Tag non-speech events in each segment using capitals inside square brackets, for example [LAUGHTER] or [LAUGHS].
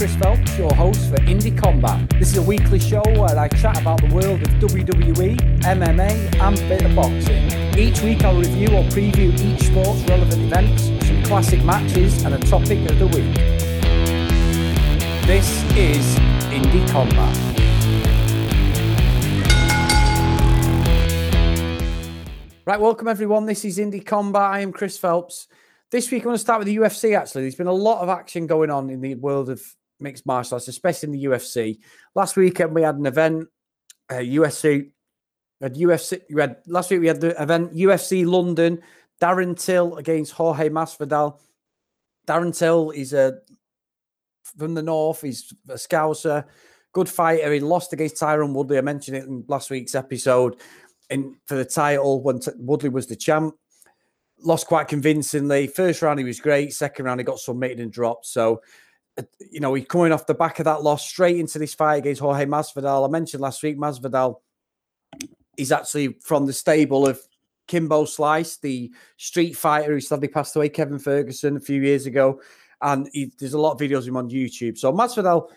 Chris Phelps, your host for Indie Combat. This is a weekly show where I chat about the world of WWE, MMA, and bit of boxing. Each week I'll review or preview each sports relevant events, some classic matches, and a topic of the week. This is Indie Combat. Right, welcome everyone. This is Indie Combat. I am Chris Phelps. This week, I want to start with the UFC. Actually, there's been a lot of action going on in the world of mixed martial arts, especially in the UFC. Last weekend, we had an event, uh, UFC. Had UFC. We had last week. We had the event UFC London. Darren Till against Jorge Masvidal. Darren Till is a from the north. He's a Scouser, good fighter. He lost against Tyron Woodley. I mentioned it in last week's episode. And for the title, when t- Woodley was the champ, lost quite convincingly. First round, he was great. Second round, he got submitted and dropped. So, you know, he's coming off the back of that loss straight into this fight against Jorge Masvidal. I mentioned last week, Masvidal is actually from the stable of Kimbo Slice, the street fighter who sadly passed away, Kevin Ferguson, a few years ago. And he, there's a lot of videos of him on YouTube. So Masvidal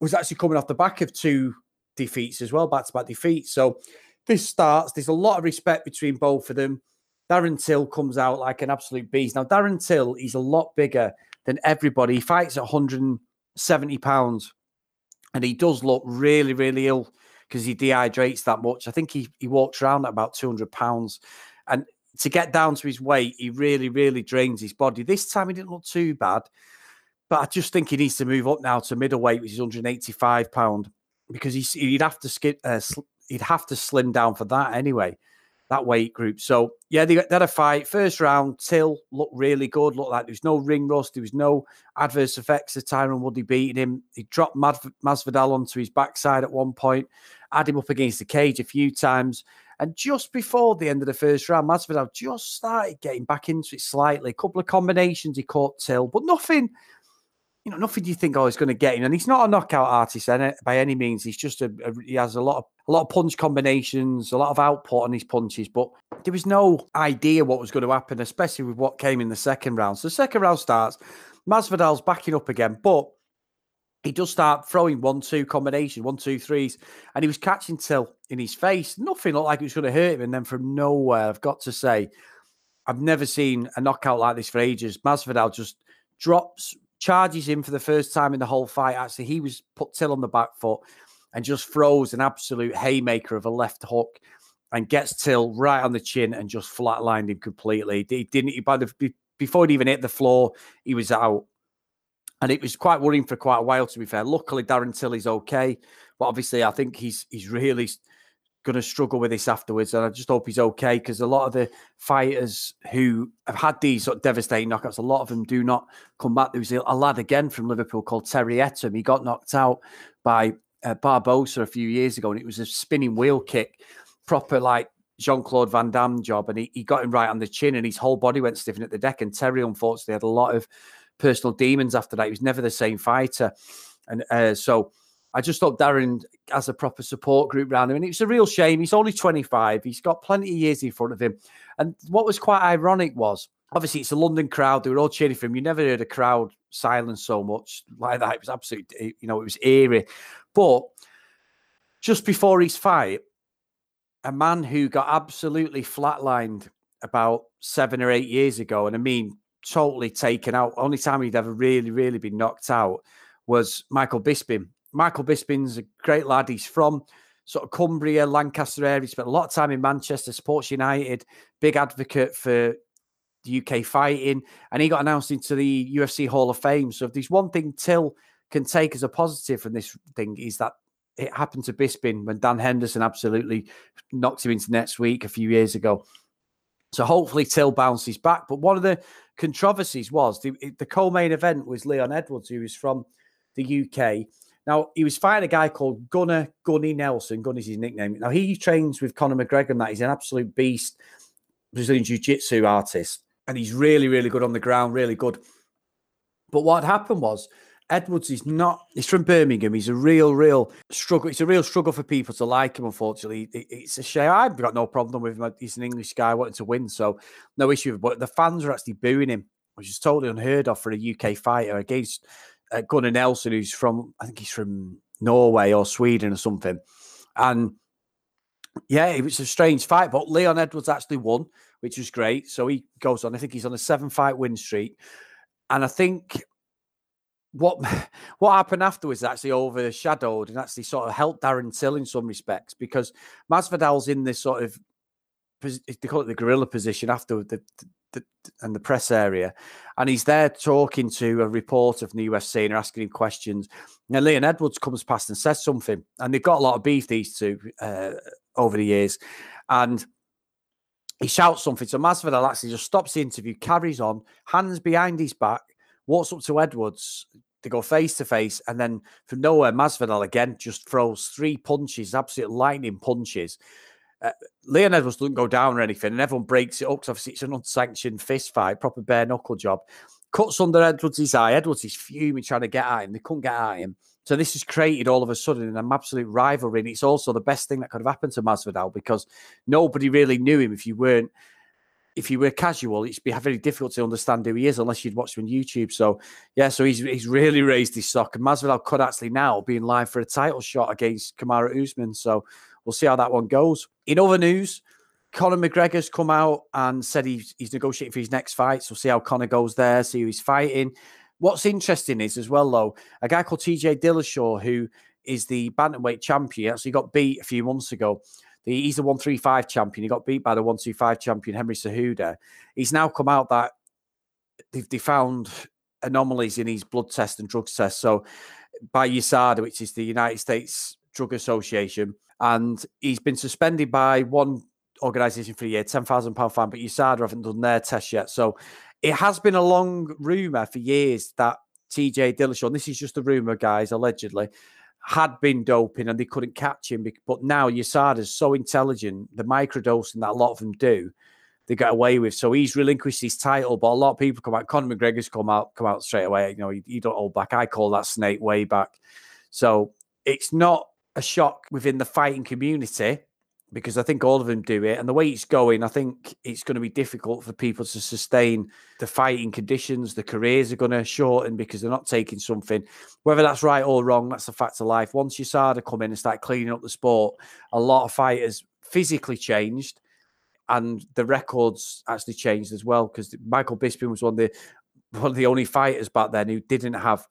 was actually coming off the back of two defeats as well, back-to-back defeats. So this starts. There's a lot of respect between both of them. Darren Till comes out like an absolute beast. Now, Darren Till, he's a lot bigger than everybody. He fights at 170 pounds, and he does look really, really ill because he dehydrates that much. I think he, he walks around at about 200 pounds. And to get down to his weight, he really, really drains his body. This time he didn't look too bad, but I just think he needs to move up now to middleweight, which is 185 pound, because he's, he'd have to skip, uh, he'd have to slim down for that anyway that weight group. So yeah, they, they had a fight. First round, Till looked really good. Looked like there was no ring rust. There was no adverse effects of Tyron Woodley beating him. He dropped Mad- Masvidal onto his backside at one point, had him up against the cage a few times. And just before the end of the first round, Masvidal just started getting back into it slightly. A couple of combinations he caught Till, but nothing you know, nothing do you think, oh, he's going to get him. And he's not a knockout artist by any means. He's just a, a, he has a lot of a lot of punch combinations, a lot of output on his punches, but there was no idea what was going to happen, especially with what came in the second round. So the second round starts, Masvidal's backing up again, but he does start throwing one, two combination, one, two, threes, and he was catching Till in his face. Nothing looked like it was going to hurt him. And then from nowhere, I've got to say, I've never seen a knockout like this for ages. Masvidal just drops charges him for the first time in the whole fight. Actually, he was put Till on the back foot and just throws an absolute haymaker of a left hook and gets Till right on the chin and just flatlined him completely. He didn't, he, by the, before he even hit the floor, he was out. And it was quite worrying for quite a while, to be fair. Luckily, Darren Till is okay. But obviously, I think he's he's really going to struggle with this afterwards. And I just hope he's okay because a lot of the fighters who have had these sort of devastating knockouts, a lot of them do not come back. There was a lad again from Liverpool called Terry Etim. He got knocked out by uh, Barbosa a few years ago, and it was a spinning wheel kick, proper like Jean Claude Van Damme job. And he, he got him right on the chin, and his whole body went stiffing at the deck. And Terry, unfortunately, had a lot of personal demons after that. He was never the same fighter. And uh, so I just thought Darren has a proper support group around him. And it's a real shame. He's only 25. He's got plenty of years in front of him. And what was quite ironic was obviously it's a London crowd. They were all cheering for him. You never heard a crowd silence so much like that. It was absolutely, eh, you know, it was eerie. But just before his fight, a man who got absolutely flatlined about seven or eight years ago, and I mean, totally taken out. Only time he'd ever really, really been knocked out was Michael Bisping Michael Bisping's a great lad. He's from sort of Cumbria, Lancaster area. He spent a lot of time in Manchester, Sports United, big advocate for the UK fighting, and he got announced into the UFC Hall of Fame. So if there's one thing Till can take as a positive from this thing is that it happened to Bisping when Dan Henderson absolutely knocked him into next week a few years ago. So hopefully Till bounces back. But one of the controversies was the, the co-main event was Leon Edwards, who was from the UK now, he was fighting a guy called Gunnar Gunny Nelson. Gunny's his nickname. Now, he trains with Conor McGregor and that. He's an absolute beast, Brazilian Jiu Jitsu artist. And he's really, really good on the ground, really good. But what happened was, Edwards is not, he's from Birmingham. He's a real, real struggle. It's a real struggle for people to like him, unfortunately. It's a shame. I've got no problem with him. He's an English guy wanting to win, so no issue. But the fans are actually booing him, which is totally unheard of for a UK fighter against uh, Gunnar Nelson, who's from I think he's from Norway or Sweden or something, and yeah, it was a strange fight, but Leon Edwards actually won, which was great. So he goes on. I think he's on a seven fight win streak, and I think what [LAUGHS] what happened afterwards actually overshadowed and actually sort of helped Darren Till in some respects because Masvidal's in this sort of they call it the gorilla position after the, the, and the press area, and he's there talking to a reporter from the UFC and asking him questions. Now Leon Edwards comes past and says something, and they've got a lot of beef these two uh, over the years, and he shouts something. So Masvidal actually just stops the interview, carries on, hands behind his back, walks up to Edwards. They go face to face, and then from nowhere, Masvidal again just throws three punches, absolute lightning punches. Uh, Leon Edwards doesn't go down or anything, and everyone breaks it up because obviously it's an unsanctioned fist fight, proper bare knuckle job. Cuts under Edwards' eye. Edwards is fuming trying to get at him. They couldn't get at him. So this has created all of a sudden an absolute rivalry. And it's also the best thing that could have happened to Masvidal because nobody really knew him if you weren't if you were casual, it'd be very difficult to understand who he is unless you'd watched him on YouTube. So yeah, so he's he's really raised his stock. And Masvidal could actually now be in line for a title shot against Kamaru Usman. So we'll see how that one goes. In other news, Conor McGregor's come out and said he's, he's negotiating for his next fight. So we'll see how Conor goes there, see who he's fighting. What's interesting is as well, though, a guy called TJ Dillashaw, who is the bantamweight champion, actually got beat a few months ago. He's the 135 champion. He got beat by the 125 champion, Henry Cejudo. He's now come out that they found anomalies in his blood test and drug test. So by USADA, which is the United States Drug Association, and he's been suspended by one organisation for a year, £10,000 fine, but USADA haven't done their test yet. So it has been a long rumor for years that TJ Dillashaw, and this is just a rumor, guys, allegedly, had been doping and they couldn't catch him. But now USADA's so intelligent, the microdosing that a lot of them do, they get away with. So he's relinquished his title, but a lot of people come out. Conor McGregor's come out, come out straight away. You know, he, he don't hold back. I call that snake way back. So it's not a shock within the fighting community because I think all of them do it. And the way it's going, I think it's going to be difficult for people to sustain the fighting conditions. The careers are going to shorten because they're not taking something. Whether that's right or wrong, that's a fact of life. Once USADA come in and start cleaning up the sport, a lot of fighters physically changed and the records actually changed as well because Michael Bisping was one of the one of the only fighters back then who didn't have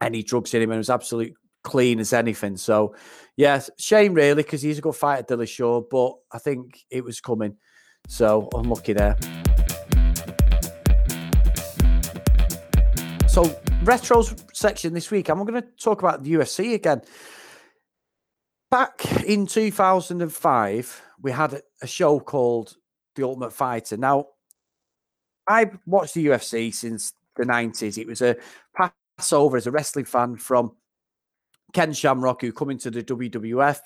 any drugs in him and was absolute clean as anything. So, yes, shame really because he's a good fighter, Dillashaw, but I think it was coming. So unlucky there. So retros section this week, I'm going to talk about the UFC again. Back in 2005, we had a show called The Ultimate Fighter. Now, I've watched the UFC since the 90s. It was a passover as a wrestling fan from Ken Shamrock, who come into the WWF,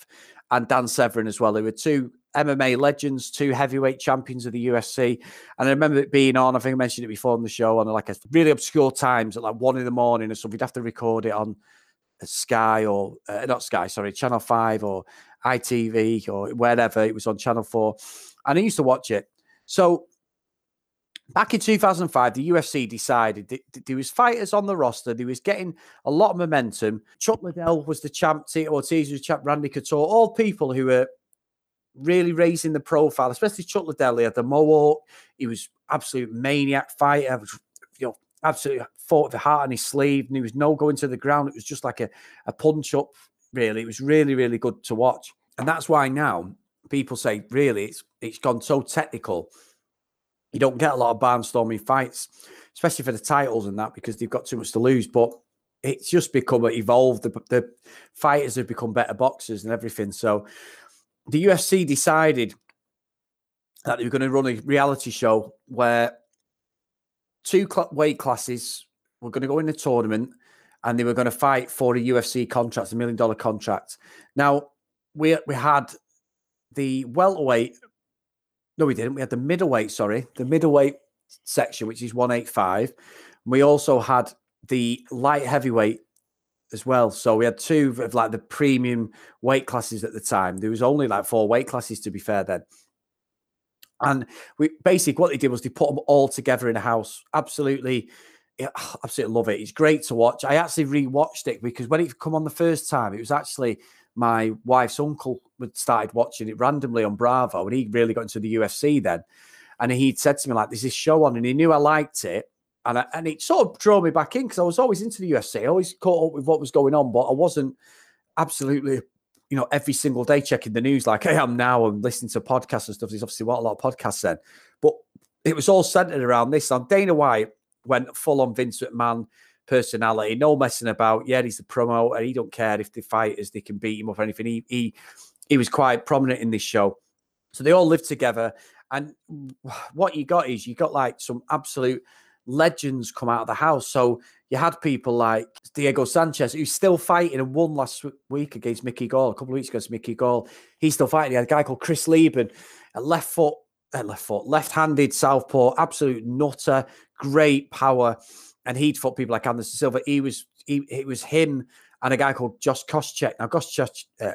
and Dan Severn as well. They were two MMA legends, two heavyweight champions of the UFC. And I remember it being on, I think I mentioned it before on the show, on like a really obscure times at like one in the morning or something. You'd have to record it on Sky or uh, not Sky, sorry, Channel 5 or ITV or wherever it was on Channel 4. And I used to watch it. So Back in 2005, the UFC decided that there was fighters on the roster. They was getting a lot of momentum. Chuck Liddell was the champ. Tito Ortiz was champ. Randy Couture, all people who were really raising the profile, especially Chuck Liddell. He had the mohawk. He was absolute maniac fighter. You know, absolutely fought with the heart on his sleeve. And he was no going to the ground. It was just like a, a punch up. Really, it was really, really good to watch. And that's why now people say, really, it's it's gone so technical you don't get a lot of barnstorming fights, especially for the titles and that, because they've got too much to lose. But it's just become evolved. The, the fighters have become better boxers and everything. So the UFC decided that they were going to run a reality show where two weight classes were going to go in the tournament and they were going to fight for a UFC contract, a million dollar contract. Now, we we had the welterweight no, we didn't. We had the middleweight, sorry, the middleweight section, which is 185. We also had the light heavyweight as well. So we had two of like the premium weight classes at the time. There was only like four weight classes to be fair then. And we basically what they did was they put them all together in a house. Absolutely [SIGHS] absolutely love it. It's great to watch. I actually rewatched it because when it come on the first time, it was actually my wife's uncle had started watching it randomly on Bravo, and he really got into the UFC then. And he'd said to me like, "There's this show on," and he knew I liked it, and I, and it sort of drew me back in because I was always into the UFC. I always caught up with what was going on, but I wasn't absolutely, you know, every single day checking the news like I am now and listening to podcasts and stuff. There's obviously what a lot of podcasts then, but it was all centered around this. On Dana White went full on Vince McMahon personality, no messing about. Yeah, he's the promoter. He don't care if the fighters they can beat him or anything. He he he was quite prominent in this show. So they all lived together. And [SIGHS] what you got is you got like some absolute legends come out of the house. So you had people like Diego Sanchez, who's still fighting and won last week against Mickey Gall, a couple of weeks ago against Mickey Gall. He's still fighting. You had a guy called Chris Leben, a left foot, a left foot, left-handed southpaw, absolute nutter, great power, and he'd fought people like Anderson Silva. He was he, it was him and a guy called Josh Koscheck. Now, Josh, uh,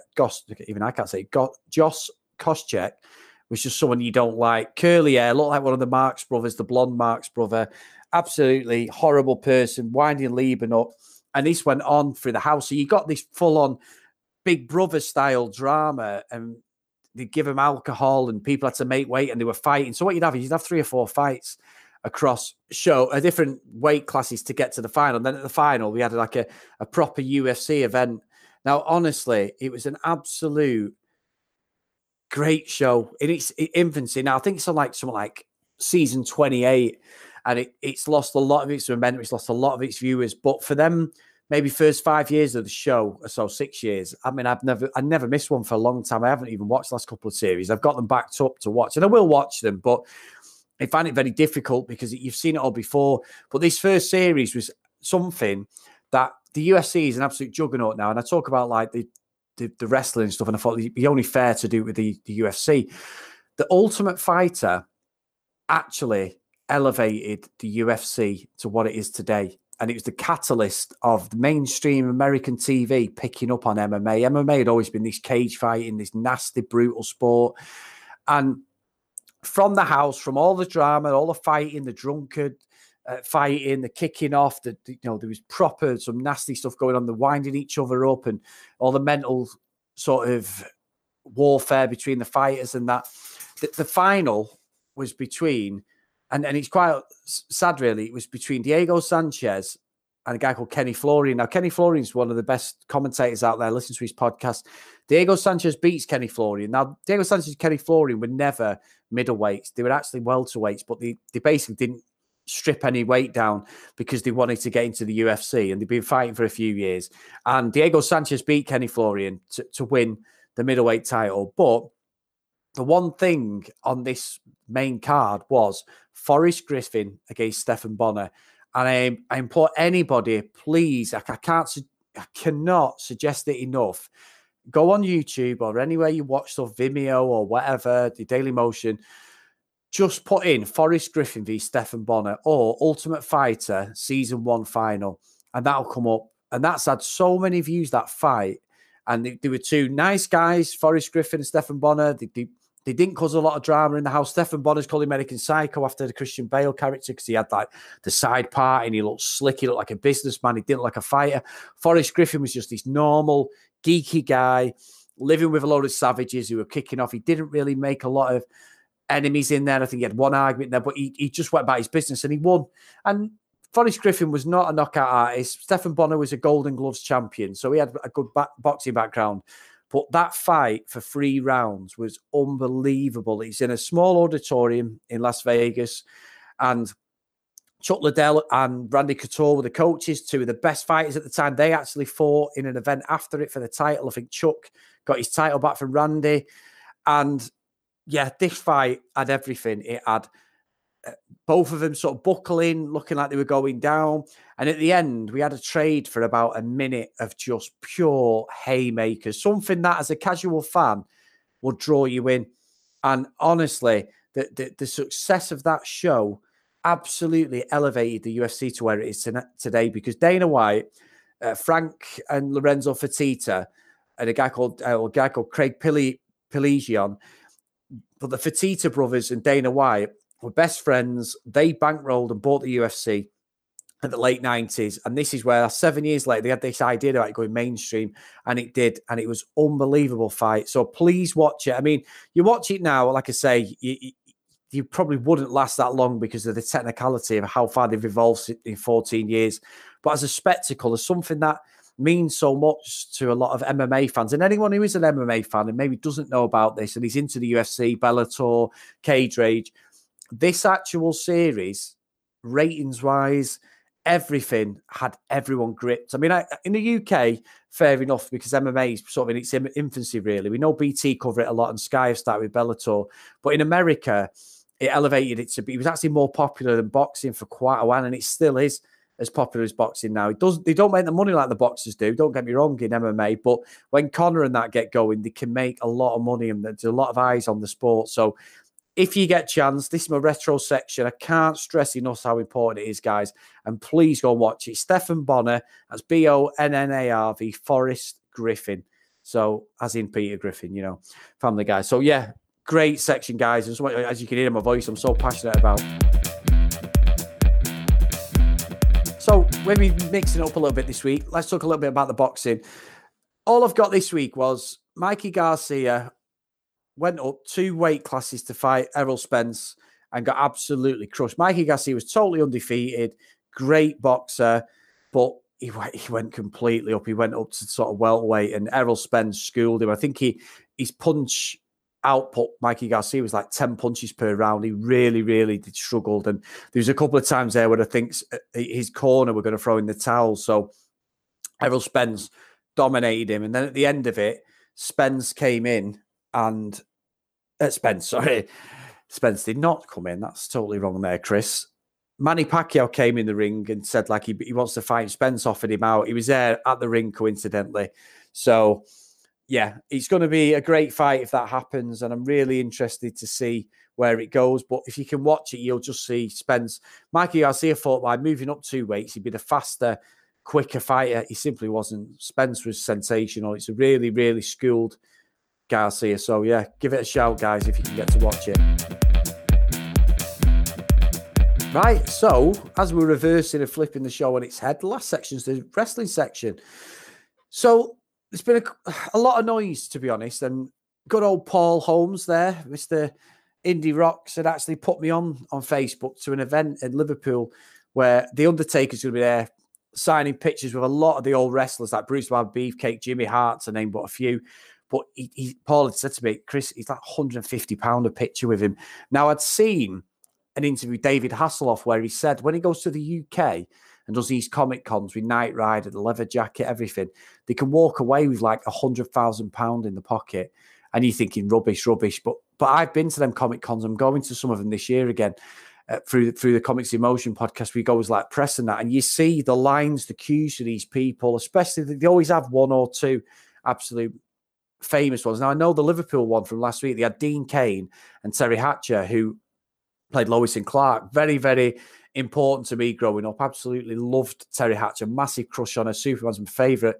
even I can't say it. Josh Koscheck was just someone you don't like. Curly hair, looked like one of the Marx brothers, the blonde Marx brother. Absolutely horrible person, winding Leben up. And this went on through the house. So you got this full on big brother style drama. And they give him alcohol and people had to make weight and they were fighting. So what you'd have is you'd have three or four fights across show a different weight classes to get to the final. And then at the final, we had like a, a proper UFC event. Now, honestly, it was an absolute great show in its infancy. Now, I think it's on like something like season 28, and it, it's lost a lot of its momentum, it's lost a lot of its viewers. But for them, maybe first five years of the show, or so six years. I mean, I've never I never missed one for a long time. I haven't even watched the last couple of series. I've got them backed up to watch, and I will watch them, but I find it very difficult because you've seen it all before. But this first series was something that the UFC is an absolute juggernaut now. And I talk about like the the, the wrestling stuff, and I thought it'd be only fair to do it with the, the UFC. The Ultimate Fighter actually elevated the UFC to what it is today. And it was the catalyst of the mainstream American TV picking up on MMA. MMA had always been this cage fighting, this nasty, brutal sport. And from the house, from all the drama, all the fighting, the drunkard uh, fighting, the kicking off, the, you know there was proper some nasty stuff going on, the winding each other up, and all the mental sort of warfare between the fighters and that. The, the final was between, and and it's quite sad really. It was between Diego Sanchez and a guy called Kenny Florian. Now, Kenny Florian is one of the best commentators out there. Listen to his podcast. Diego Sanchez beats Kenny Florian. Now, Diego Sanchez and Kenny Florian were never middleweights. They were actually welterweights, but they, they basically didn't strip any weight down because they wanted to get into the UFC and they've been fighting for a few years. And Diego Sanchez beat Kenny Florian to, to win the middleweight title. But the one thing on this main card was Forrest Griffin against Stephan Bonnar. And I, I implore anybody, please, I, I can't, I cannot suggest it enough. Go on YouTube or anywhere you watch stuff, Vimeo or whatever, the Daily Motion. Just put in Forrest Griffin v Stephan Bonnar or Ultimate Fighter season one final, and that'll come up. And that's had so many views that fight. And they, they were two nice guys, Forrest Griffin and Stephan Bonnar. They, they, they didn't cause a lot of drama in the house. Stephan Bonnar's called American Psycho after the Christian Bale character because he had like the side part and he looked slick. He looked like a businessman. He didn't look like a fighter. Forrest Griffin was just this normal, geeky guy living with a load of savages who were kicking off. He didn't really make a lot of enemies in there. I think he had one argument there, but he, he just went about his business and he won. And Forrest Griffin was not a knockout artist. Stephan Bonnar was a Golden Gloves champion, so he had a good boxing background. But that fight for three rounds was unbelievable. He's in a small auditorium in Las Vegas, and Chuck Liddell and Randy Couture were the coaches, two of the best fighters at the time. They actually fought in an event after it for the title. I think Chuck got his title back from Randy. And yeah, this fight had everything. It had both of them sort of buckling, looking like they were going down. And at the end, we had a trade for about a minute of just pure haymakers, something that as a casual fan would draw you in. And honestly, the, the, the success of that show absolutely elevated the UFC to where it is today because Dana White, uh, Frank and Lorenzo Fertitta, and a guy called uh, a guy called Craig Pili, but the Fertitta brothers and Dana White were best friends. They bankrolled and bought the UFC. at the late 90s. And this is where seven years later, they had this idea about going mainstream, and it did. And it was unbelievable fight. So please watch it. I mean, you watch it now, like I say, you, you probably wouldn't last that long because of the technicality of how far they've evolved in 14 years. But as a spectacle, as something that means so much to a lot of MMA fans and anyone who is an MMA fan and maybe doesn't know about this and he's into the UFC, Bellator, Cage Rage, this actual series, ratings wise, everything had everyone gripped. I mean, I, in the UK, fair enough, because MMA is sort of in its infancy, really. We know BT cover it a lot and Sky have started with Bellator. But in America, it elevated it to be, it was actually more popular than boxing for quite a while, and it still is as popular as boxing now. It doesn't they don't make the money like the boxers do. Don't get me wrong in MMA, but when Conor and that get going, they can make a lot of money and there's a lot of eyes on the sport. So if you get chance, this is my retro section. I can't stress enough how important it is, guys. And please go and watch it. Stephan Bonnar, that's B O N N A R V, Forrest Griffin. So, as in Peter Griffin, you know, family guy. So, yeah, great section, guys. As you can hear in my voice, I'm so passionate about. So, when we mixing up a little bit this week, let's talk a little bit about the boxing. All I've got this week was Mikey Garcia went up two weight classes to fight Errol Spence and got absolutely crushed. Mikey Garcia was totally undefeated, great boxer, but he went, he went completely up. He went up to sort of welterweight, and Errol Spence schooled him. I think he his punch output, Mikey Garcia was like 10 punches per round. He really, really did struggled. And there was a couple of times there where I think uh, his corner were going to throw in the towel. So Errol Spence dominated him. And then at the end of it, Spence came in and uh, Spence, [LAUGHS] sorry, Spence did not come in. That's totally wrong there, Chris. Manny Pacquiao came in the ring and said like he, he wants to fight. Spence offered him out. He was there at the ring coincidentally. So yeah, it's going to be a great fight if that happens, and I'm really interested to see where it goes. But if you can watch it, you'll just see Spence. Mikey Garcia thought by moving up two weights, he'd be the faster, quicker fighter. He simply wasn't. Spence was sensational. It's a really, really schooled Garcia. So yeah, give it a shout, guys, if you can get to watch it. Right, so as we're reversing and flipping the show on its head, the last section is the wrestling section. So there's been a, a lot of noise, to be honest, and good old Paul Holmes there, Mr. Indie Rocks, had actually put me on on Facebook to an event in Liverpool where the Undertaker's going to be there signing pictures with a lot of the old wrestlers like Bruce Wild, Beefcake, Jimmy Hart, to name but a few. But he, he, Paul had said to me, Chris, he's like 150 pound a picture with him. Now I'd seen an interview with David Hasselhoff where he said when he goes to the UK and does these comic cons with Knight Rider, the leather jacket, everything, they can walk away with like a hundred thousand pound in the pocket. And you're thinking rubbish, rubbish. But but I've been to them comic cons. I'm going to some of them this year again. Uh, through through the Comics In Motion podcast, we go as like pressing that, and you see the lines, the queues for these people, especially they always have one or two absolute famous ones. Now I know the Liverpool one from last week. They had Dean Cain and Teri Hatcher, who played Lois and Clark. Very, very important to me growing up. Absolutely loved Teri Hatcher. Massive crush on her. Superman's my favourite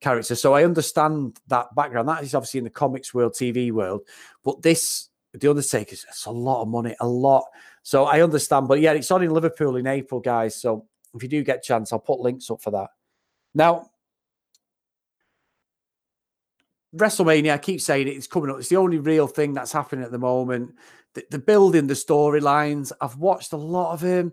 character. So I understand that background. That is obviously in the comics world, TV world. But this, The Undertaker, it's a lot of money, a lot. So I understand. But yeah, it's on in Liverpool in April, guys. So if you do get a chance, I'll put links up for that. Now, WrestleMania, I keep saying it, it's coming up. It's the only real thing that's happening at the moment. The, the building, the storylines. I've watched a lot of him.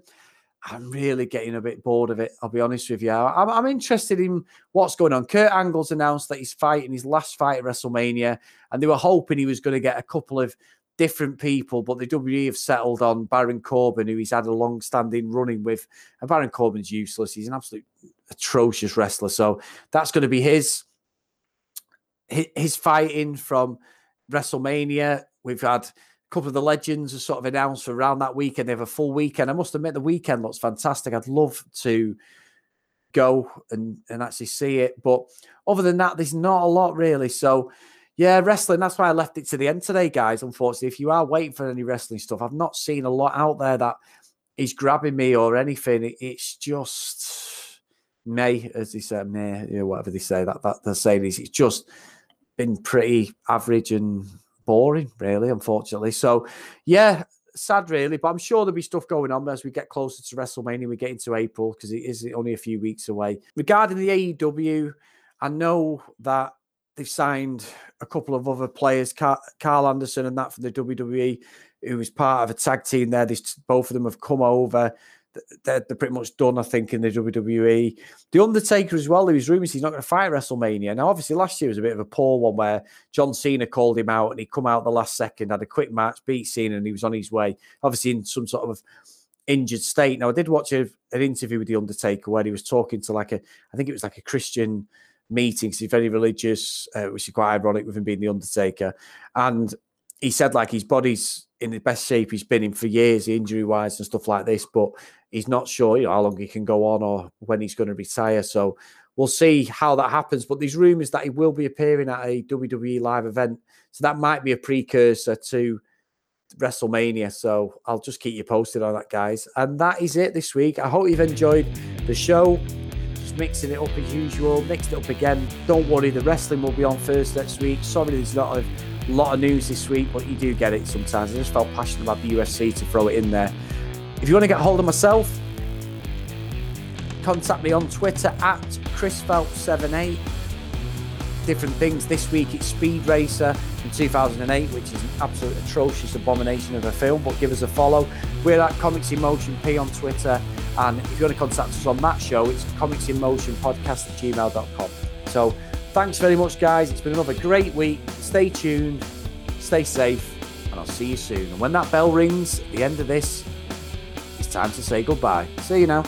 I'm really getting a bit bored of it. I'll be honest with you. I'm, I'm, interested in what's going on. Kurt Angle's announced that he's fighting his last fight at WrestleMania, and they were hoping he was going to get a couple of different people, but the WWE have settled on Baron Corbin, who he's had a long-standing running with. And Baron Corbin's useless. He's an absolute atrocious wrestler. So that's going to be his his fighting from WrestleMania. We've had a couple of the legends are sort of announced around that weekend. They have a full weekend. I must admit, the weekend looks fantastic. I'd love to go and, and actually see it. But other than that, there's not a lot really. So, yeah, wrestling. That's why I left it to the end today, guys. Unfortunately, if you are waiting for any wrestling stuff, I've not seen a lot out there that is grabbing me or anything. It's just May, as they say, May, you know, whatever they say. That that they're saying is it's just been pretty average and boring, really, unfortunately. So, yeah, sad, really, but I'm sure there'll be stuff going on as we get closer to WrestleMania. We get into April because it is only a few weeks away. Regarding the AEW, I know that they've signed a couple of other players, Karl Anderson and that from the WWE, who was part of a tag team there. These both of them have come over. They're, pretty much done, I think, in the WWE. The Undertaker as well. There was rumours he's not going to fight WrestleMania. Now, obviously, last year was a bit of a poor one where John Cena called him out and he come out the last second, had a quick match, beat Cena, and he was on his way. Obviously, in some sort of injured state. Now, I did watch a, an interview with the Undertaker where he was talking to like a, I think it was like a Christian meetings. He's very religious, uh, which is quite ironic with him being the Undertaker. And he said like his body's in the best shape he's been in for years, injury wise and stuff like this. But he's not sure you know, how long he can go on or when he's going to retire. So we'll see how that happens. But there's rumours that he will be appearing at a WWE live event, so that might be a precursor to WrestleMania. So I'll just keep you posted on that, guys. And that is it this week. I hope you've enjoyed the show Just mixing it up as usual, mixed it up again. Don't worry, the wrestling will be on first next week. Sorry, there's a lot of news this week, but you do get it sometimes. I just felt passionate about the UFC to throw it in there. If you want to get hold of myself, contact me on Twitter at chrisphelps78. Different things. This week it's Speed Racer from 2008, which is an absolute atrocious abomination of a film, but give us a follow. We're at Comics in Motion P on Twitter and if you want to contact us on that show, it's comics in motion podcast at gmail.com. So thanks very much, guys. It's been another great week. Stay tuned, stay safe, and I'll see you soon. And when that bell rings at the end of this, it's time to say goodbye. See you now.